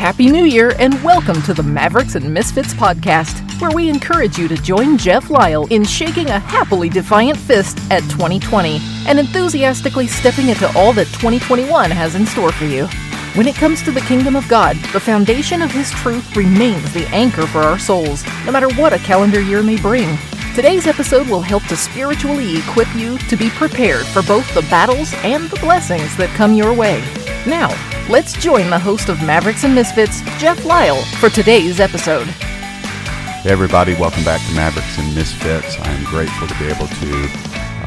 Happy New Year and welcome to the Mavericks and Misfits podcast, where we encourage you to join Jeff Lyle in shaking a happily defiant fist at 2020 and enthusiastically stepping into all that 2021 has in store for you. When it comes to the kingdom of God, the foundation of His truth remains the anchor for our souls, no matter what a calendar year may bring. Today's episode will help to spiritually equip you to be prepared for both the battles and the blessings that come your way. Now, let's join the host of Mavericks and Misfits, Jeff Lyle, for today's episode. Hey, everybody, welcome back to Mavericks and Misfits. I am grateful to be able to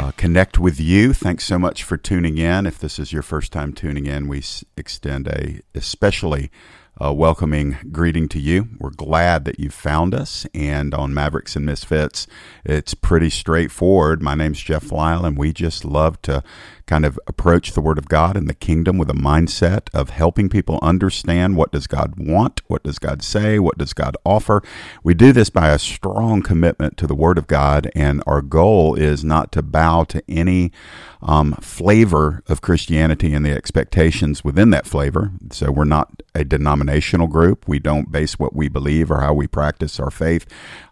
uh, connect with you. Thanks so much for tuning in. If this is your first time tuning in, we s- extend a especially uh, welcoming greeting to you. We're glad that you found us. And on Mavericks and Misfits, it's pretty straightforward. My name's Jeff Lyle, and we just love to kind of approach the Word of God and the kingdom with a mindset of helping people understand what does God want, what does God say, what does God offer. We do this by a strong commitment to the Word of God, and our goal is not to bow to any um, flavor of Christianity and the expectations within that flavor. So we're not a denominational group. We don't base what we believe or how we practice our faith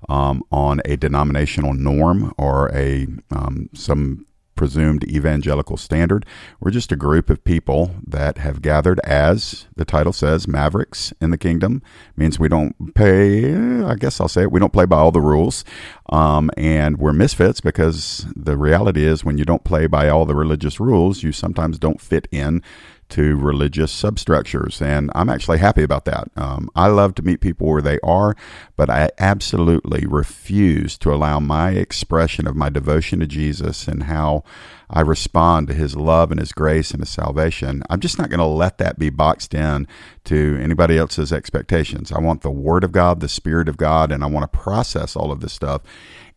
um, on a denominational norm or a um, some presumed evangelical standard. We're just a group of people that have gathered as the title says, Mavericks in the Kingdom. means we don't pay, I guess I'll say it, we don't play by all the rules. Um, and we're misfits because the reality is when you don't play by all the religious rules, you sometimes don't fit in to religious substructures. And I'm actually happy about that. Um, I love to meet people where they are, but I absolutely refuse to allow my expression of my devotion to Jesus and how I respond to his love and his grace and his salvation. I'm just not going to let that be boxed in to anybody else's expectations. I want the Word of God, the Spirit of God, and I want to process all of this stuff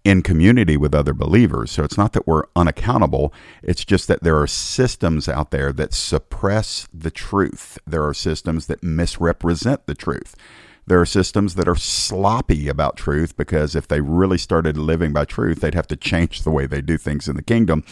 in community with other believers. So it's not that we're unaccountable, it's just that there are systems out there that suppress the truth. There are systems that misrepresent the truth. There are systems that are sloppy about truth because if they really started living by truth, they'd have to change the way they do things in the kingdom.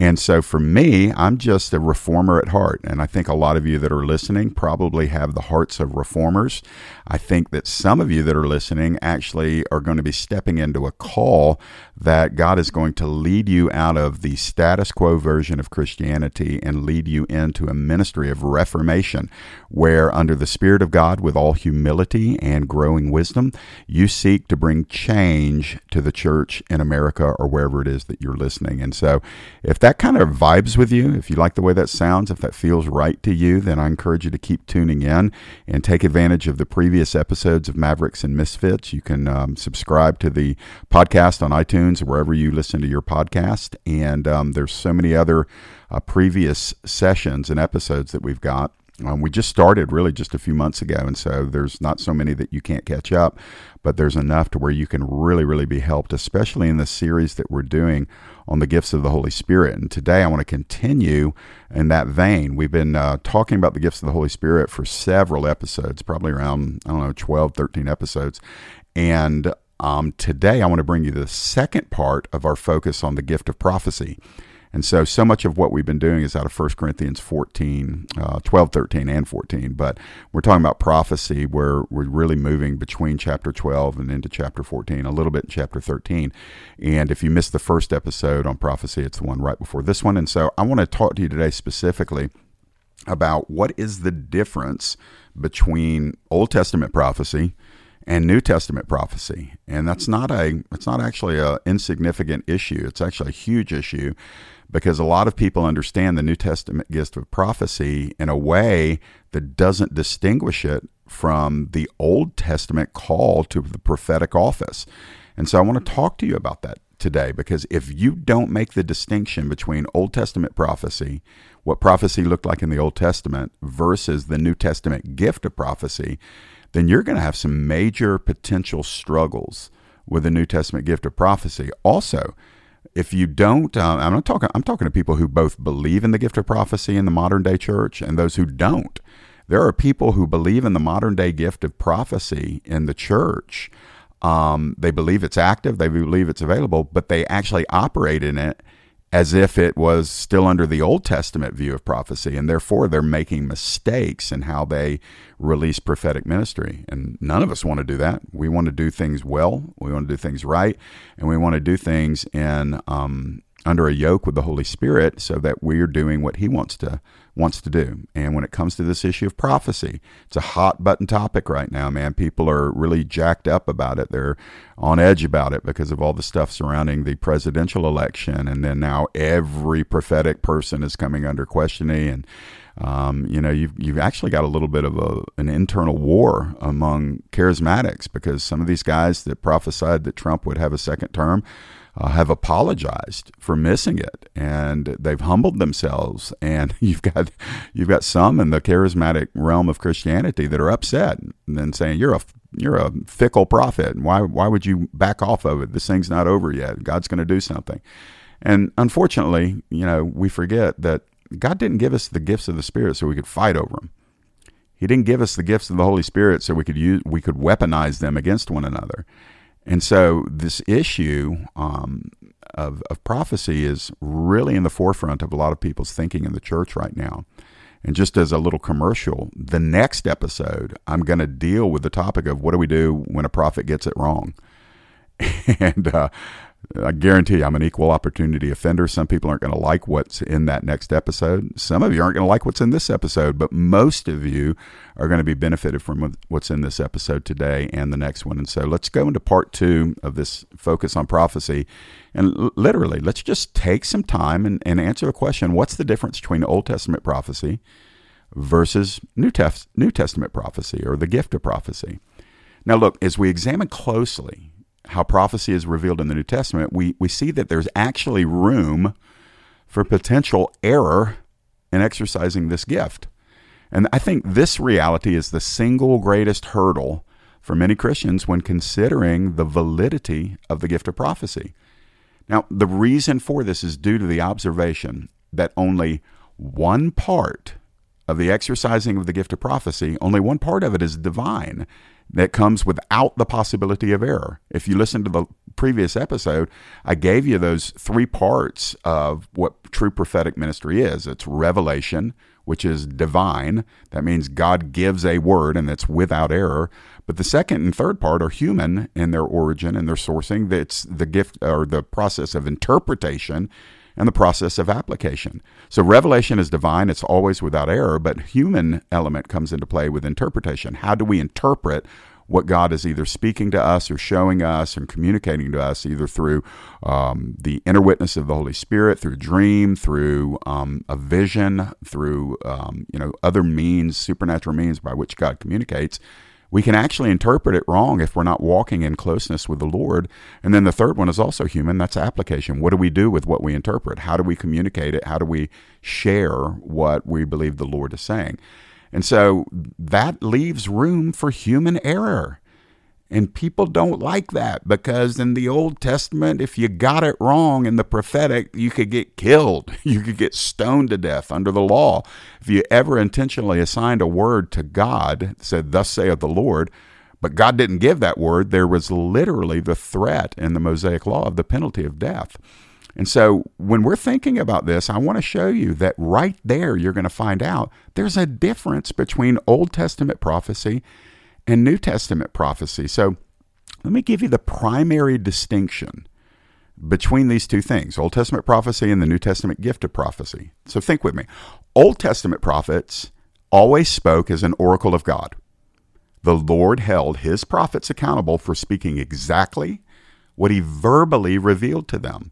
And so for me, I'm just a reformer at heart. And I think a lot of you that are listening probably have the hearts of reformers. I think that some of you that are listening actually are going to be stepping into a call that God is going to lead you out of the status quo version of Christianity and lead you into a ministry of reformation, where under the Spirit of God, with all humility and growing wisdom, you seek to bring change to the church in America or wherever it is that you're listening. And so if that kind of vibes with you, if you like the way that sounds, if that feels right to you, then I encourage you to keep tuning in and take advantage of the previous episodes of Mavericks and Misfits. You can um, subscribe to the podcast on iTunes wherever you listen to your podcast. And um, there's so many other uh, previous sessions and episodes that we've got. Um, we just started really just a few months ago, and so there's not so many that you can't catch up, but there's enough to where you can really, really be helped, especially in the series that we're doing on the gifts of the Holy Spirit. And today I want to continue in that vein. We've been uh, talking about the gifts of the Holy Spirit for several episodes, probably around, I don't know, 12, 13 episodes. And um, today I want to bring you the second part of our focus on the gift of prophecy. And so, so much of what we've been doing is out of 1 Corinthians 14, uh, 12, 13, and 14. But we're talking about prophecy where we're really moving between chapter 12 and into chapter 14, a little bit in chapter 13. And if you missed the first episode on prophecy, it's the one right before this one. And so, I want to talk to you today specifically about what is the difference between Old Testament prophecy and New Testament prophecy. And that's not a it's not actually a insignificant issue. It's actually a huge issue because a lot of people understand the New Testament gift of prophecy in a way that doesn't distinguish it from the Old Testament call to the prophetic office. And so I want to talk to you about that today because if you don't make the distinction between Old Testament prophecy, what prophecy looked like in the Old Testament versus the New Testament gift of prophecy, then you're going to have some major potential struggles with the New Testament gift of prophecy. Also, if you don't, uh, I'm not talking. I'm talking to people who both believe in the gift of prophecy in the modern day church and those who don't. There are people who believe in the modern day gift of prophecy in the church. Um, they believe it's active. They believe it's available, but they actually operate in it as if it was still under the Old Testament view of prophecy, and therefore they're making mistakes in how they release prophetic ministry. And none of us want to do that. We want to do things well, we want to do things right, and we want to do things in um, under a yoke with the Holy Spirit so that we're doing what He wants to wants to do. And when it comes to this issue of prophecy, it's a hot button topic right now, man. People are really jacked up about it. They're on edge about it because of all the stuff surrounding the presidential election. And then now every prophetic person is coming under questioning. And, um, you know, you've, you've actually got a little bit of a, an internal war among charismatics because some of these guys that prophesied that Trump would have a second term uh, have apologized for missing it, and they've humbled themselves. And you've got you've got some in the charismatic realm of Christianity that are upset and then saying you're a you're a fickle prophet. Why why would you back off of it? This thing's not over yet. God's going to do something. And unfortunately, you know, we forget that God didn't give us the gifts of the Spirit so we could fight over them. He didn't give us the gifts of the Holy Spirit so we could use we could weaponize them against one another. And so this issue um, of, of prophecy is really in the forefront of a lot of people's thinking in the church right now. And just as a little commercial, the next episode, I'm going to deal with the topic of what do we do when a prophet gets it wrong. and uh, I guarantee you, I'm an equal opportunity offender. Some people aren't going to like what's in that next episode. Some of you aren't going to like what's in this episode, but most of you are going to be benefited from what's in this episode today and the next one. And so let's go into part two of this focus on prophecy. And literally, let's just take some time and, and answer the question what's the difference between Old Testament prophecy versus New, Tef- New Testament prophecy or the gift of prophecy? Now, look, as we examine closely how prophecy is revealed in the New Testament, we, we see that there's actually room for potential error in exercising this gift. And I think this reality is the single greatest hurdle for many Christians when considering the validity of the gift of prophecy. Now, the reason for this is due to the observation that only one part of the exercising of the gift of prophecy, only one part of it is divine that comes without the possibility of error. If you listen to the previous episode, I gave you those three parts of what true prophetic ministry is it's revelation, which is divine. That means God gives a word and it's without error. But the second and third part are human in their origin and their sourcing. That's the gift or the process of interpretation and the process of application. So revelation is divine, it's always without error, but human element comes into play with interpretation. How do we interpret what God is either speaking to us or showing us and communicating to us, either through um, the inner witness of the Holy Spirit, through dream, through um, a vision, through um, you know other means, supernatural means by which God communicates we can actually interpret it wrong if we're not walking in closeness with the Lord. And then the third one is also human that's application. What do we do with what we interpret? How do we communicate it? How do we share what we believe the Lord is saying? And so that leaves room for human error. And people don't like that because in the Old Testament, if you got it wrong in the prophetic, you could get killed. You could get stoned to death under the law. If you ever intentionally assigned a word to God, said, Thus saith the Lord, but God didn't give that word, there was literally the threat in the Mosaic law of the penalty of death. And so when we're thinking about this, I want to show you that right there, you're going to find out there's a difference between Old Testament prophecy and New Testament prophecy. So let me give you the primary distinction between these two things Old Testament prophecy and the New Testament gift of prophecy. So think with me. Old Testament prophets always spoke as an oracle of God. The Lord held his prophets accountable for speaking exactly what he verbally revealed to them.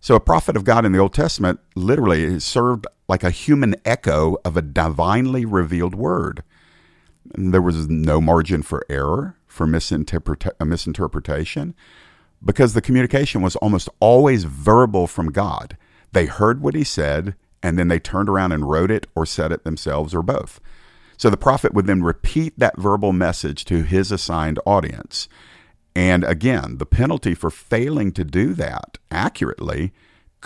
So, a prophet of God in the Old Testament literally served like a human echo of a divinely revealed word. There was no margin for error, for misinterpreta- uh, misinterpretation, because the communication was almost always verbal from God. They heard what he said, and then they turned around and wrote it or said it themselves or both. So the prophet would then repeat that verbal message to his assigned audience. And again, the penalty for failing to do that accurately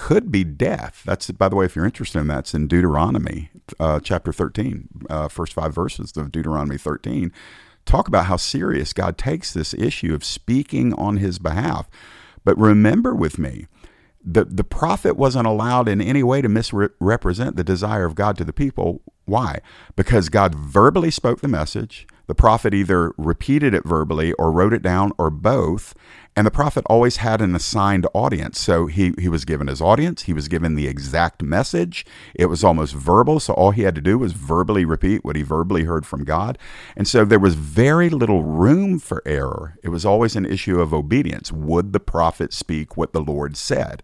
could be death. That's, by the way, if you're interested in that, it's in Deuteronomy uh, chapter 13, uh, first five verses of Deuteronomy 13. Talk about how serious God takes this issue of speaking on his behalf. But remember with me, the, the prophet wasn't allowed in any way to misrepresent the desire of God to the people. Why? Because God verbally spoke the message. The prophet either repeated it verbally or wrote it down or both. And the prophet always had an assigned audience. So he, he was given his audience, he was given the exact message. It was almost verbal. So all he had to do was verbally repeat what he verbally heard from God. And so there was very little room for error. It was always an issue of obedience. Would the prophet speak what the Lord said?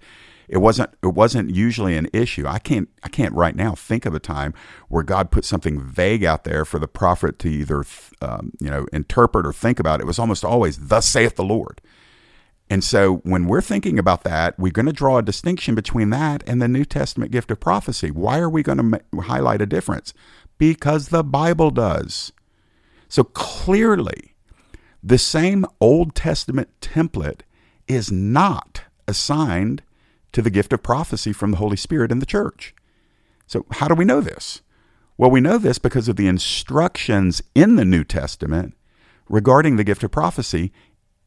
it wasn't it wasn't usually an issue. I can't I can't right now think of a time where God put something vague out there for the prophet to either um, you know interpret or think about. It was almost always "Thus saith the Lord." And so when we're thinking about that, we're going to draw a distinction between that and the New Testament gift of prophecy. Why are we going to highlight a difference? Because the Bible does. So clearly, the same Old Testament template is not assigned to the gift of prophecy from the Holy Spirit in the church. So, how do we know this? Well, we know this because of the instructions in the New Testament regarding the gift of prophecy.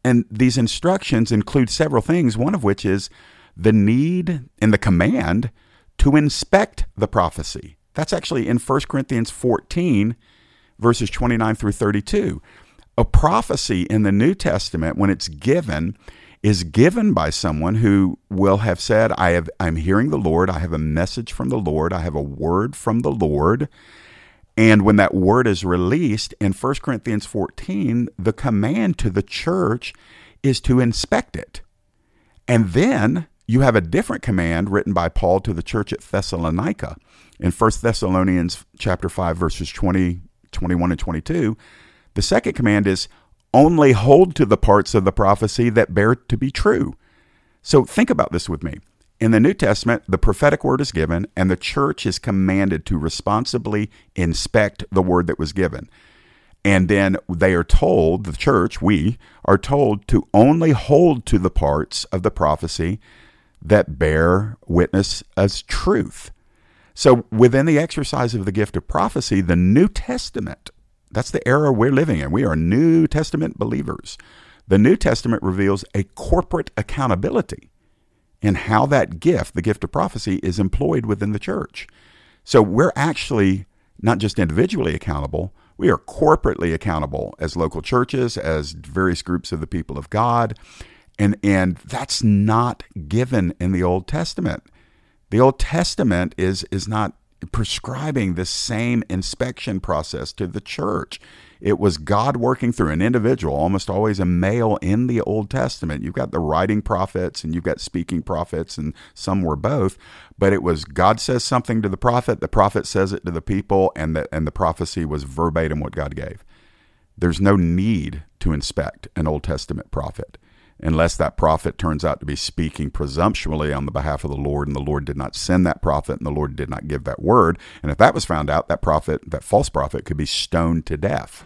And these instructions include several things, one of which is the need and the command to inspect the prophecy. That's actually in 1 Corinthians 14, verses 29 through 32. A prophecy in the New Testament, when it's given, is given by someone who will have said, I have, I'm hearing the Lord. I have a message from the Lord. I have a word from the Lord. And when that word is released in 1 Corinthians 14, the command to the church is to inspect it. And then you have a different command written by Paul to the church at Thessalonica in 1 Thessalonians chapter 5 verses 20, 21 and 22. The second command is only hold to the parts of the prophecy that bear to be true. So think about this with me. In the New Testament, the prophetic word is given, and the church is commanded to responsibly inspect the word that was given. And then they are told, the church, we, are told to only hold to the parts of the prophecy that bear witness as truth. So within the exercise of the gift of prophecy, the New Testament that's the era we're living in. We are New Testament believers. The New Testament reveals a corporate accountability in how that gift, the gift of prophecy, is employed within the church. So we're actually not just individually accountable, we are corporately accountable as local churches, as various groups of the people of God. And, and that's not given in the Old Testament. The Old Testament is, is not prescribing the same inspection process to the church. It was God working through an individual, almost always a male in the Old Testament. You've got the writing prophets and you've got speaking prophets, and some were both. But it was God says something to the prophet, the prophet says it to the people, and the, and the prophecy was verbatim what God gave. There's no need to inspect an Old Testament prophet unless that prophet turns out to be speaking presumptuously on the behalf of the Lord, and the Lord did not send that prophet, and the Lord did not give that word. And if that was found out, that prophet, that false prophet, could be stoned to death.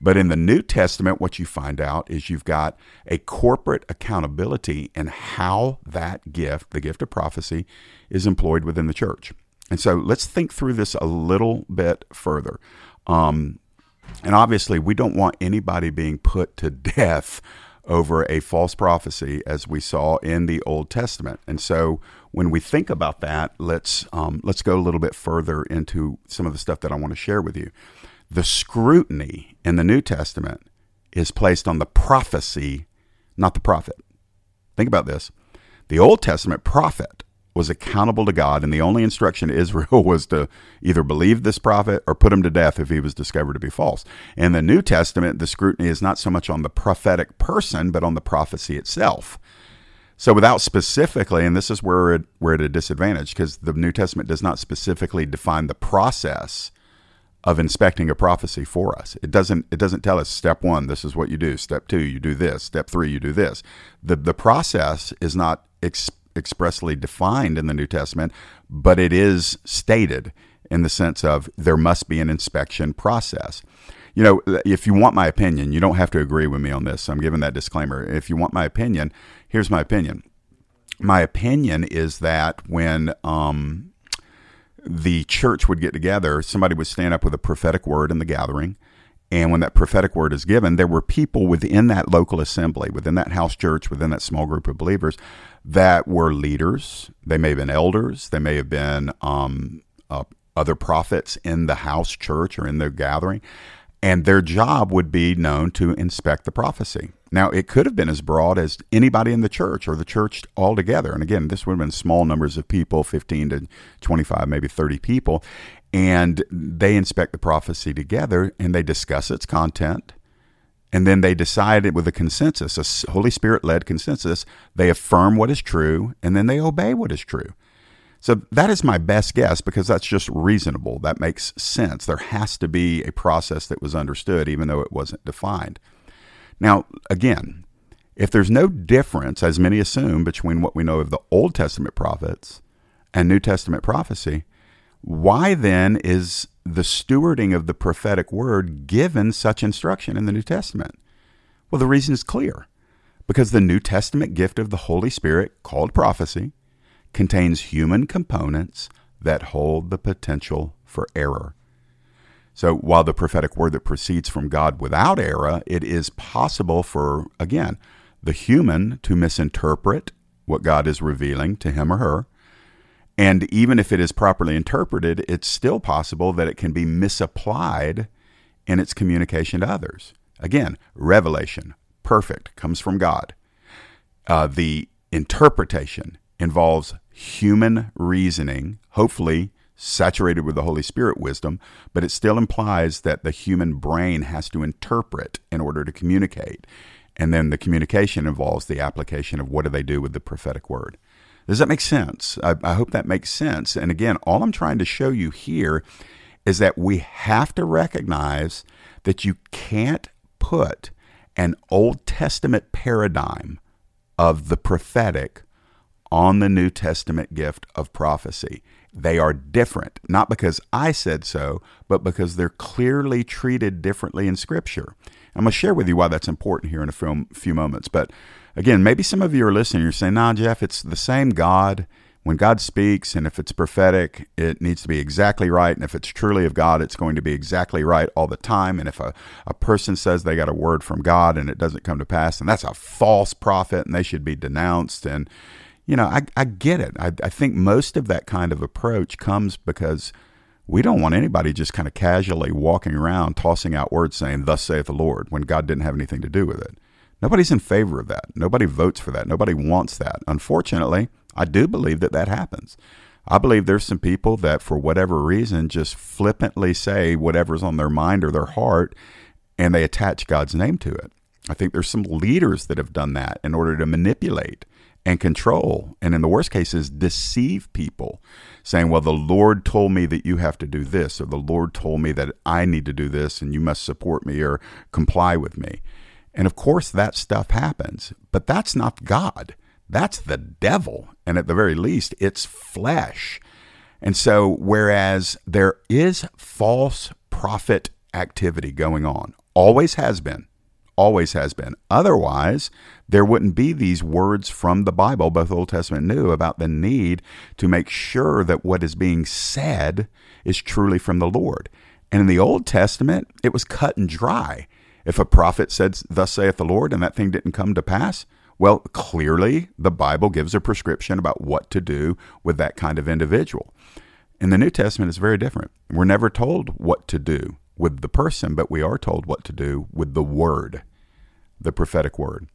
But in the New Testament, what you find out is you've got a corporate accountability in how that gift, the gift of prophecy, is employed within the church. And so let's think through this a little bit further. Um, and obviously, we don't want anybody being put to death over a false prophecy as we saw in the Old Testament. And so when we think about that, let's um, let's go a little bit further into some of the stuff that I want to share with you. The scrutiny in the New Testament is placed on the prophecy, not the prophet. Think about this. The Old Testament prophet was accountable to God, and the only instruction to Israel was to either believe this prophet or put him to death if he was discovered to be false. In the New Testament, the scrutiny is not so much on the prophetic person, but on the prophecy itself. So, without specifically, and this is where we're at, we're at a disadvantage because the New Testament does not specifically define the process of inspecting a prophecy for us. It doesn't it doesn't tell us step 1 this is what you do, step 2 you do this, step 3 you do this. The the process is not ex- expressly defined in the New Testament, but it is stated in the sense of there must be an inspection process. You know, if you want my opinion, you don't have to agree with me on this. So I'm giving that disclaimer. If you want my opinion, here's my opinion. My opinion is that when um, the church would get together, somebody would stand up with a prophetic word in the gathering, And when that prophetic word is given, there were people within that local assembly, within that house church, within that small group of believers that were leaders. They may have been elders. They may have been um, uh, other prophets in the house church or in their gathering. And their job would be known to inspect the prophecy. Now, it could have been as broad as anybody in the church or the church altogether. And again, this would have been small numbers of people 15 to 25, maybe 30 people. And they inspect the prophecy together and they discuss its content. And then they decide it with a consensus a holy spirit led consensus. They affirm what is true and then they obey what is true. So that is my best guess because that's just reasonable. That makes sense. There has to be a process that was understood even though it wasn't defined now again if there's no difference as many assume between what we know of the old testament prophets and new testament prophecy why then is the stewarding of the prophetic word given such instruction in the New Testament? Well, the reason is clear because the New Testament gift of the Holy Spirit, called prophecy, contains human components that hold the potential for error. So while the prophetic word that proceeds from God without error, it is possible for, again, the human to misinterpret what God is revealing to him or her and even if it is properly interpreted, it's still possible that it can be misapplied in its communication to others. Again, revelation, perfect, comes from God. Uh, the interpretation involves human reasoning, hopefully saturated with the Holy Spirit wisdom, but it still implies that the human brain has to interpret in order to communicate. And then the communication involves the application of what do they do with the prophetic word. Does that make sense? I, I hope that makes sense. And again, all I'm trying to show you here is that we have to recognize that you can't put an Old Testament paradigm of the prophetic on the New Testament gift of prophecy. They are different, not because I said so, but because they're clearly treated differently in Scripture. I'm going to share with you why that's important here in a few, moments. But again, maybe some of you are listening, you're saying, nah, Jeff, it's the same God. When God speaks, and if it's prophetic, it needs to be exactly right. And if it's truly of God, it's going to be exactly right all the time. And if a, a person says they got a word from God and it doesn't come to pass, and that's a false prophet and they should be denounced. And, you know, I, I get it. I, I think most of that kind of approach comes because we don't want anybody just kind of casually walking around tossing out words saying, Thus saith the Lord, when God didn't have anything to do with it. Nobody's in favor of that. Nobody votes for that. Nobody wants that. Unfortunately, I do believe that that happens. I believe there's some people that, for whatever reason, just flippantly say whatever's on their mind or their heart, and they attach God's name to it. I think there's some leaders that have done that in order to manipulate and control, and in the worst cases, deceive people, saying, Well, the Lord told me that you have to do this, or the Lord told me that I need to do this, and you must support me or comply with me. And of course, that stuff happens, but that's not God. That's the devil. And at the very least, it's flesh. And so, whereas there is false prophet activity going on, always has been, always has been. Otherwise, there wouldn't be these words from the Bible, both Old Testament and New, about the need to make sure that what is being said is truly from the Lord. And in the Old Testament, it was cut and dry. If a prophet said, Thus saith the Lord, and that thing didn't come to pass, well, clearly the Bible gives a prescription about what to do with that kind of individual. In the New Testament, it's very different. We're never told what to do with the person, but we are told what to do with the word, the prophetic word.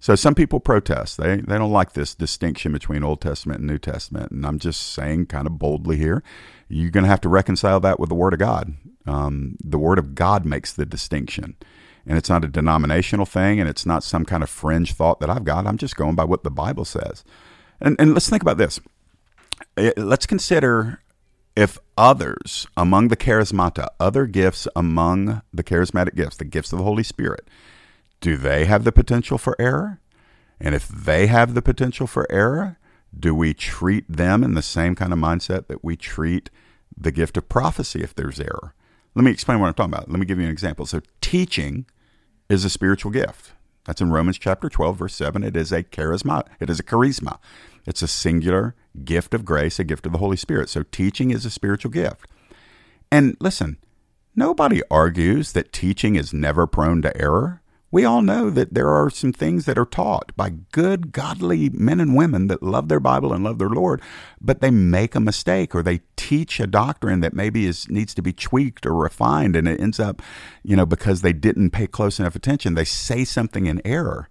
So some people protest. They they don't like this distinction between Old Testament and New Testament. And I'm just saying, kind of boldly here, you're going to have to reconcile that with the Word of God. Um, the Word of God makes the distinction and it's not a denominational thing and it's not some kind of fringe thought that I've got. I'm just going by what the Bible says. And, and let's think about this. Eh, let's consider if others among the charismata, other gifts among the charismatic gifts, the gifts of the Holy Spirit, do they have the potential for error? And if they have the potential for error, do we treat them in the same kind of mindset that we treat the gift of prophecy if there's error? Let me explain what I'm talking about. Let me give you an example. So, teaching is a spiritual gift. That's in Romans chapter 12, verse 7. It is a charisma. It is a charisma. It's a singular gift of grace, a gift of the Holy Spirit. So teaching is a spiritual gift. And listen, Nobody argues that teaching is never prone to error. We all know that there are some things that are taught by good, godly men and women that love their Bible and love their Lord, but they make a mistake or they teach a doctrine that maybe is needs to be tweaked or refined, and it ends up, you know, because they didn't pay close enough attention, they say something in error.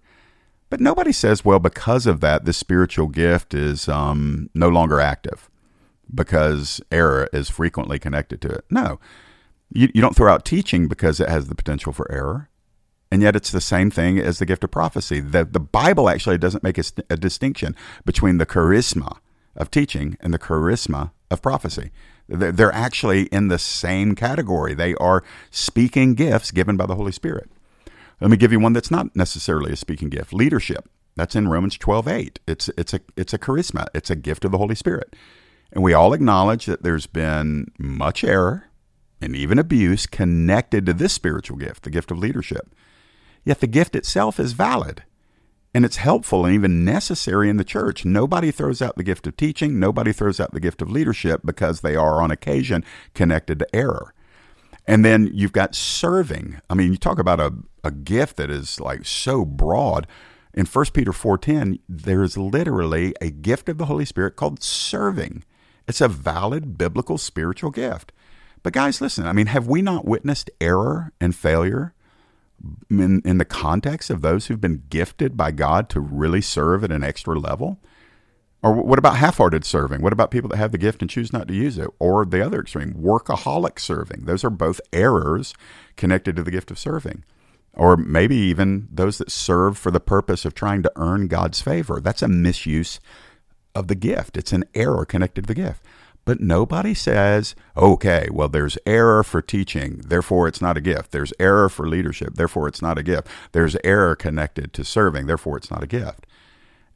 But nobody says, well, because of that, the spiritual gift is um, no longer active because error is frequently connected to it. No, you, you don't throw out teaching because it has the potential for error and yet it's the same thing as the gift of prophecy. The, the Bible actually doesn't make a, a distinction between the charisma of teaching and the charisma of prophecy. They're actually in the same category. They are speaking gifts given by the Holy Spirit. Let me give you one that's not necessarily a speaking gift. Leadership. That's in Romans 12, 8. It's, it's, a, it's a charisma. It's a gift of the Holy Spirit. And we all acknowledge that there's been much error and even abuse connected to this spiritual gift, the gift of leadership. Yet the gift itself is valid and it's helpful and even necessary in the church. Nobody throws out the gift of teaching, nobody throws out the gift of leadership because they are on occasion connected to error. And then you've got serving. I mean, you talk about a, a gift that is like so broad. In 1 Peter 4:10, there is literally a gift of the Holy Spirit called serving. It's a valid biblical spiritual gift. But guys, listen, I mean, have we not witnessed error and failure in, in the context of those who've been gifted by God to really serve at an extra level? Or what about half hearted serving? What about people that have the gift and choose not to use it? Or the other extreme, workaholic serving. Those are both errors connected to the gift of serving. Or maybe even those that serve for the purpose of trying to earn God's favor. That's a misuse of the gift. It's an error connected to the gift. But nobody says, okay, well, there's error for teaching, therefore it's not a gift. There's error for leadership, therefore it's not a gift. There's error connected to serving, therefore it's not a gift.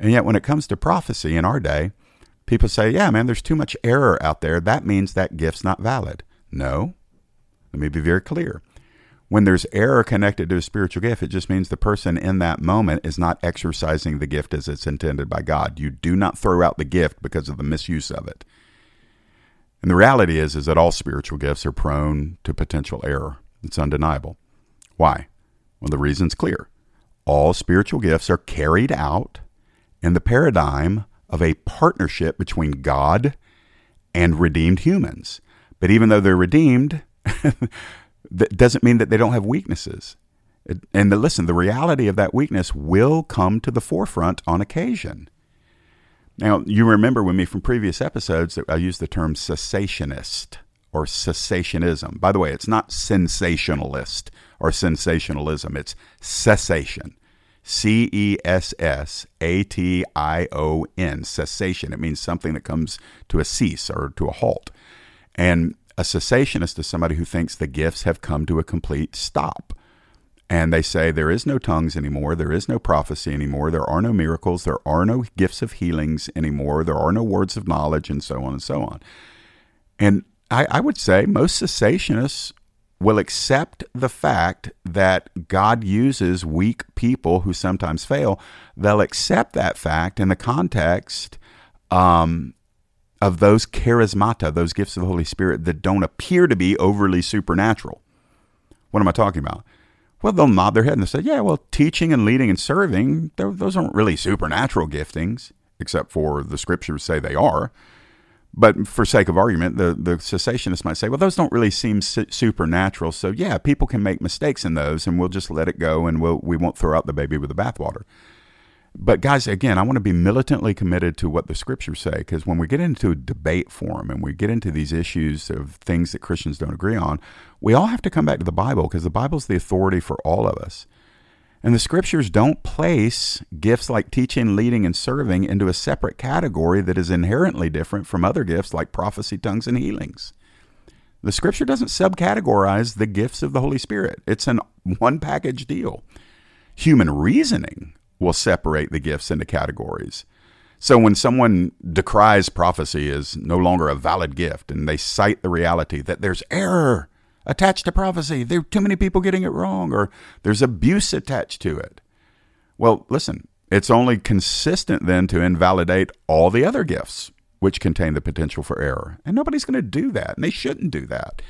And yet, when it comes to prophecy in our day, people say, yeah, man, there's too much error out there. That means that gift's not valid. No. Let me be very clear. When there's error connected to a spiritual gift, it just means the person in that moment is not exercising the gift as it's intended by God. You do not throw out the gift because of the misuse of it. And the reality is, is that all spiritual gifts are prone to potential error. It's undeniable. Why? Well, the reason's clear. All spiritual gifts are carried out in the paradigm of a partnership between God and redeemed humans. But even though they're redeemed, that doesn't mean that they don't have weaknesses. And the, listen, the reality of that weakness will come to the forefront on occasion. Now, you remember with me from previous episodes that I used the term cessationist or cessationism. By the way, it's not sensationalist or sensationalism, it's cessation. C E S S A T I O N, cessation. It means something that comes to a cease or to a halt. And a cessationist is somebody who thinks the gifts have come to a complete stop and they say there is no tongues anymore, there is no prophecy anymore, there are no miracles, there are no gifts of healings anymore, there are no words of knowledge, and so on and so on. And I, I would say most cessationists will accept the fact that God uses weak people who sometimes fail. They'll accept that fact in the context um, of those charismata, those gifts of the Holy Spirit that don't appear to be overly supernatural. What am I talking about? Well, they'll nod their head and they say, yeah, well, teaching and leading and serving, those aren't really supernatural giftings, except for the scriptures say they are. But for sake of argument, the, the cessationists might say, well, those don't really seem su- supernatural. So, yeah, people can make mistakes in those, and we'll just let it go and we'll, we won't throw out the baby with the bathwater. But guys, again, I want to be militantly committed to what the scriptures say because when we get into a debate forum and we get into these issues of things that Christians don't agree on, we all have to come back to the Bible because the Bible's the authority for all of us. And the scriptures don't place gifts like teaching, leading, and serving into a separate category that is inherently different from other gifts like prophecy, tongues, and healings. The scripture doesn't subcategorize the gifts of the Holy Spirit, it's an one package deal. Human reasoning will separate the gifts into categories. So when someone decries prophecy as no longer a valid gift and they cite the reality that there's error attached to prophecy, there are too many people getting it wrong, or there's abuse attached to it. Well, listen, it's only consistent then to invalidate all the other gifts which contain the potential for error. And nobody's going to do that, and they shouldn't do that.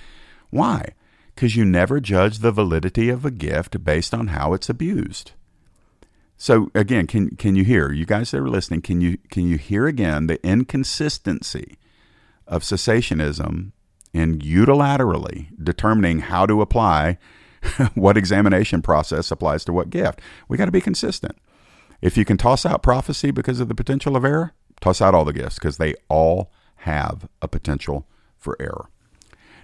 Why? Because you never judge the validity of a gift based on how it's abused. So again, can can you hear you guys that are listening? Can you can you hear again the inconsistency of cessationism in unilaterally determining how to apply what examination process applies to what gift? We got to be consistent. If you can toss out prophecy because of the potential of error, toss out all the gifts because they all have a potential for error.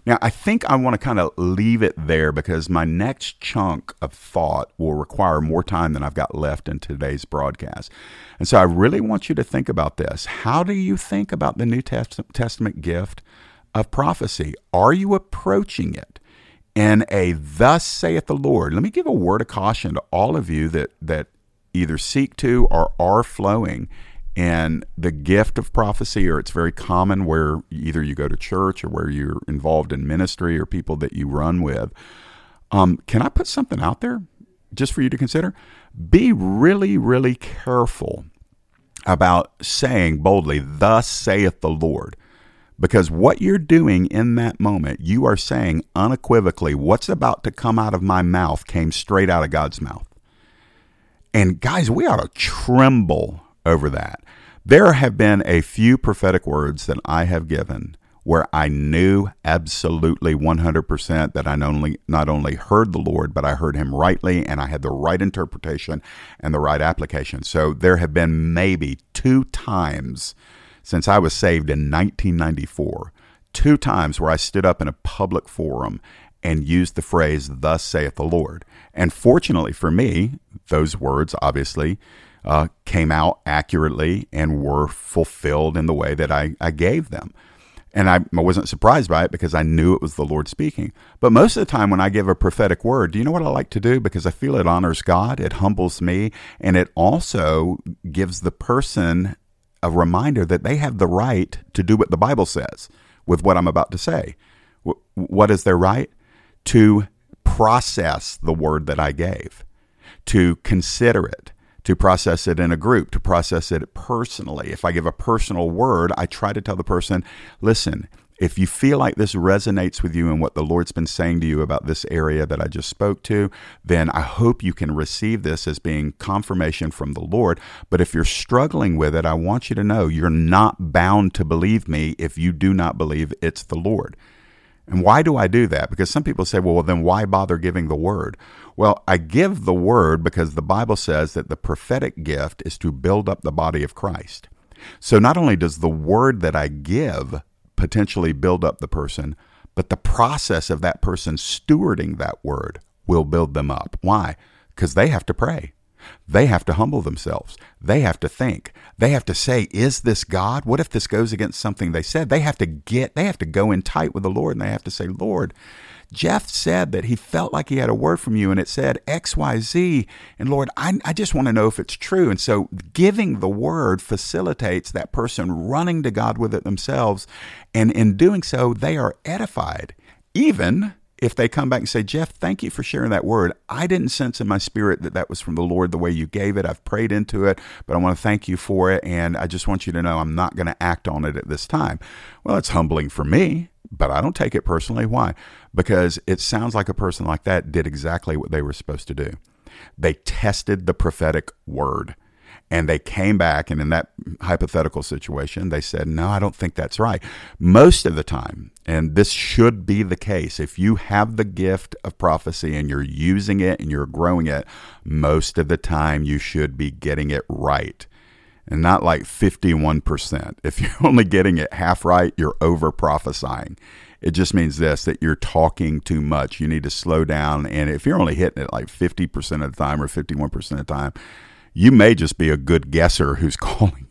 Now, I think I want to kind of leave it there because my next chunk of thought will require more time than I've got left in today's broadcast. And so I really want you to think about this. How do you think about the New Testament gift of prophecy? Are you approaching it in a thus saith the Lord? Let me give a word of caution to all of you that, that either seek to or are flowing in the gift of prophecy, or it's very common where either you go to church or where you're involved in ministry or people that you run with. Um, can I put something out there just for you to consider? Be really, really careful about saying boldly, Thus saith the Lord. Because what you're doing in that moment, you are saying unequivocally, What's about to come out of my mouth came straight out of God's mouth. And guys, we ought to tremble over that. There have been a few prophetic words that I have given where I knew absolutely 100% that I not only, not only heard the Lord, but I heard him rightly and I had the right interpretation and the right application. So there have been maybe two times since I was saved in 1994, two times where I stood up in a public forum and used the phrase, Thus saith the Lord. And fortunately for me, those words obviously uh, came out accurately and were fulfilled in the way that I, I gave them. And I, I wasn't surprised by it because I knew it was the Lord speaking. But most of the time, when I give a prophetic word, do you know what I like to do? Because I feel it honors God, it humbles me, and it also gives the person a reminder that they have the right to do what the Bible says with what I'm about to say. What is their right? To process the word that I gave, to consider it, to process it in a group, to process it personally. If I give a personal word, I try to tell the person, listen, if you feel like this resonates with you and what the Lord's been saying to you about this area that I just spoke to, then I hope you can receive this as being confirmation from the Lord. But if you're struggling with it, I want you to know you're not bound to believe me if you do not believe it's the Lord. And why do I do that? Because some people say, well, then why bother giving the word? Well, I give the word because the Bible says that the prophetic gift is to build up the body of Christ. So not only does the word that I give potentially build up the person, but the process of that person stewarding that word will build them up. Why? Because they have to pray. They have to humble themselves. They have to think. They have to say, Is this God? What if this goes against something they said? They have to get, they have to go in tight with the Lord and they have to say, Lord, Jeff said that he felt like he had a word from you and it said XYZ. And Lord, I, I just want to know if it's true. And so giving the word facilitates that person running to God with it themselves. And in doing so, they are edified, even if they come back and say, Jeff, thank you for sharing that word. I didn't sense in my spirit that that was from the Lord the way you gave it. I've prayed into it, but I want to thank you for it. And I just want you to know I'm not going to act on it at this time. Well, it's humbling for me, but I don't take it personally. Why? Because it sounds like a person like that did exactly what they were supposed to do. They tested the prophetic word and they came back and in that hypothetical situation they said no i don't think that's right. Most of the time and this should be the case if you have the gift of prophecy and you're using it and you're growing it most of the time you should be getting it right. And not like 51% if you're only getting it half right you're over prophesying it just means this that you're talking too much you need to slow down and if you're only hitting it like 50% of the time or 51% of the time you may just be a good guesser who's calling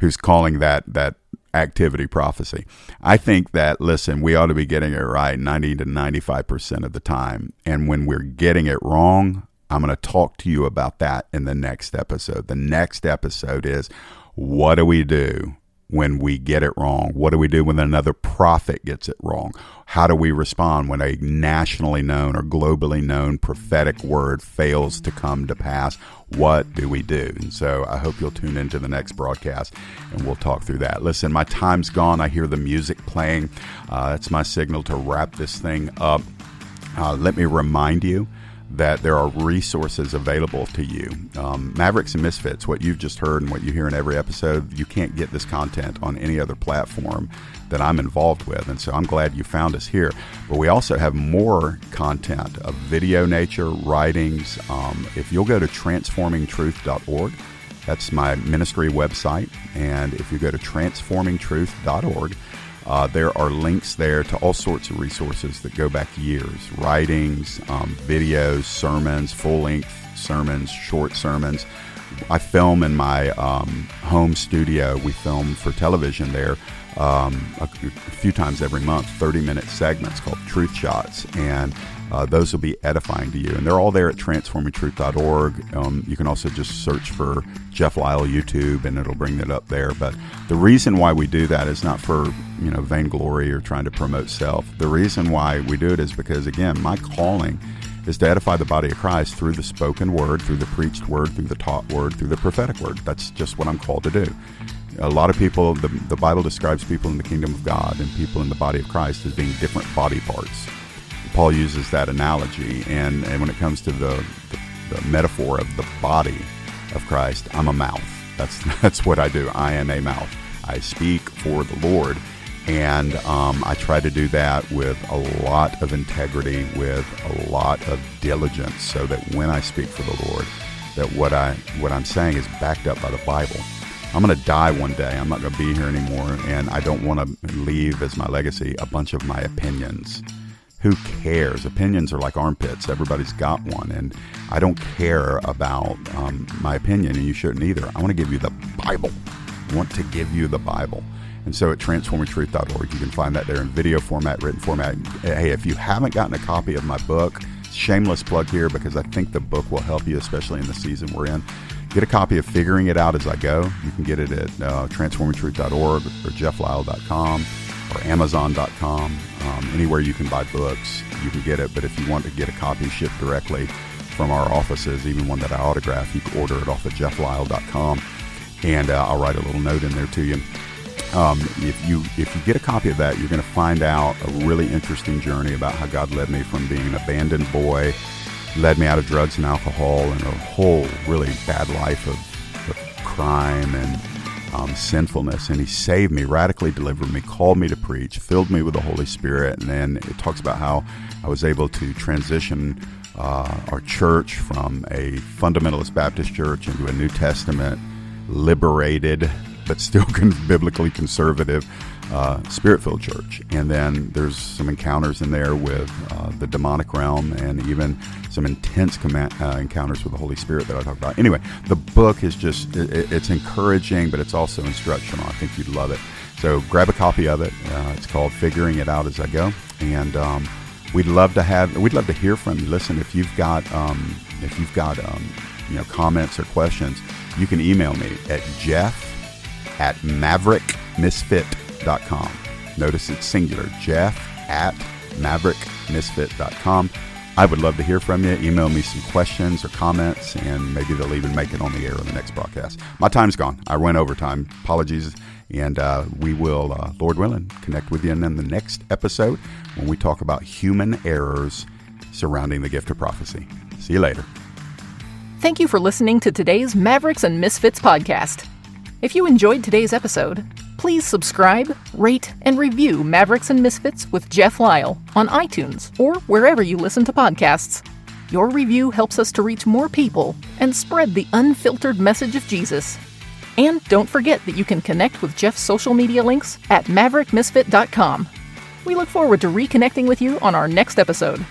who's calling that that activity prophecy. I think that listen, we ought to be getting it right 90 to 95% of the time. And when we're getting it wrong, I'm going to talk to you about that in the next episode. The next episode is what do we do when we get it wrong? What do we do when another prophet gets it wrong? How do we respond when a nationally known or globally known prophetic word fails to come to pass? What do we do? And so I hope you'll tune into the next broadcast and we'll talk through that. Listen, my time's gone. I hear the music playing. Uh, that's my signal to wrap this thing up. uh, let me remind you that there are resources available to you. Um, Mavericks and Misfits, what you've just heard and what you hear in every episode, you can't get this content on any other platform that I'm involved with. And so I'm glad you found us here. But we also have more content of video nature, writings. Um, if you'll go to transformingtruth.org, that's my ministry website. And if you go to transformingtruth.org, uh, there are links there to all sorts of resources that go back years writings, um, videos, sermons, full length sermons, short sermons. I film in my um, home studio. We film for television there um, a, a, few times every month, 30 minute segments called Truth Shots. And uh, those will be edifying to you. And they're all there at transformingtruth.org. Um, you can also just search for Jeff Lyle YouTube and it'll bring it up there. But the reason why we do that is not for, you know, vainglory or trying to promote self. The reason why we do it is because, again, my calling is to edify the body of Christ through the spoken word, through the preached word, through the taught word, through the prophetic word. That's just what I'm called to do. A lot of people, the, the Bible describes people in the kingdom of God and people in the body of Christ as being different body parts. Paul uses that analogy. And, and when it comes to the, the, the metaphor of the body of Christ, I'm a mouth. That's, that's what I do. I am a mouth. I speak for the Lord. And um, I try to do that with a lot of integrity, with a lot of diligence, so that when I speak for the Lord, that what I what I'm saying is backed up by the Bible. I'm going to die one day. I'm not going to be here anymore, and I don't want to leave as my legacy a bunch of my opinions who cares? Opinions are like armpits. Everybody's got one. And I don't care about um, my opinion, and you shouldn't either. I want to give you the Bible. I want to give you the Bible. And so at transformingtruth.org, you can find that there in video format, written format. Hey, if you haven't gotten a copy of my book, shameless plug here because I think the book will help you, especially in the season we're in. Get a copy of Figuring It Out as I Go. You can get it at uh, transformingtruth.org or jefflyle.com or Amazon.com. Um, anywhere you can buy books, you can get it. But if you want to get a copy shipped directly from our offices, even one that I autograph, you can order it off of jefflyle.com. And uh, I'll write a little note in there to you. Um, if you if you get a copy of that, you're going to find out a really interesting journey about how God led me from being an abandoned boy, led me out of drugs and alcohol, and a whole really bad life of, of crime and um, sinfulness, and He saved me, radically delivered me, called me to preach, filled me with the Holy Spirit, and then it talks about how I was able to transition uh, our church from a fundamentalist Baptist church into a New Testament, liberated but still biblically conservative uh, spirit-filled church. And then there's some encounters in there with uh, the demonic realm, and even some intense command, uh, encounters with the Holy Spirit that I talk about. Anyway, the book is just it, it's encouraging, but it's also instructional. I think you'd love it. So grab a copy of it. Uh, it's called "Figuring It Out as I Go," and um, we'd love to have we'd love to hear from you. Listen, if you've got um, if you've got um, you know comments or questions, you can email me at jeff at maverickmisfit.com. Notice it's singular, jeff at maverickmisfit.com. I would love to hear from you. Email me some questions or comments, and maybe they'll even make it on the air on the next broadcast. My time's gone. I went over time. Apologies. And uh, we will, uh, Lord willing, connect with you in the next episode when we talk about human errors surrounding the gift of prophecy. See you later. Thank you for listening to today's Mavericks and Misfits podcast. If you enjoyed today's episode, please subscribe, rate, and review Mavericks and Misfits with Jeff Lyle on iTunes or wherever you listen to podcasts. Your review helps us to reach more people and spread the unfiltered message of Jesus. And don't forget that you can connect with Jeff's social media links at maverickmisfit.com. We look forward to reconnecting with you on our next episode.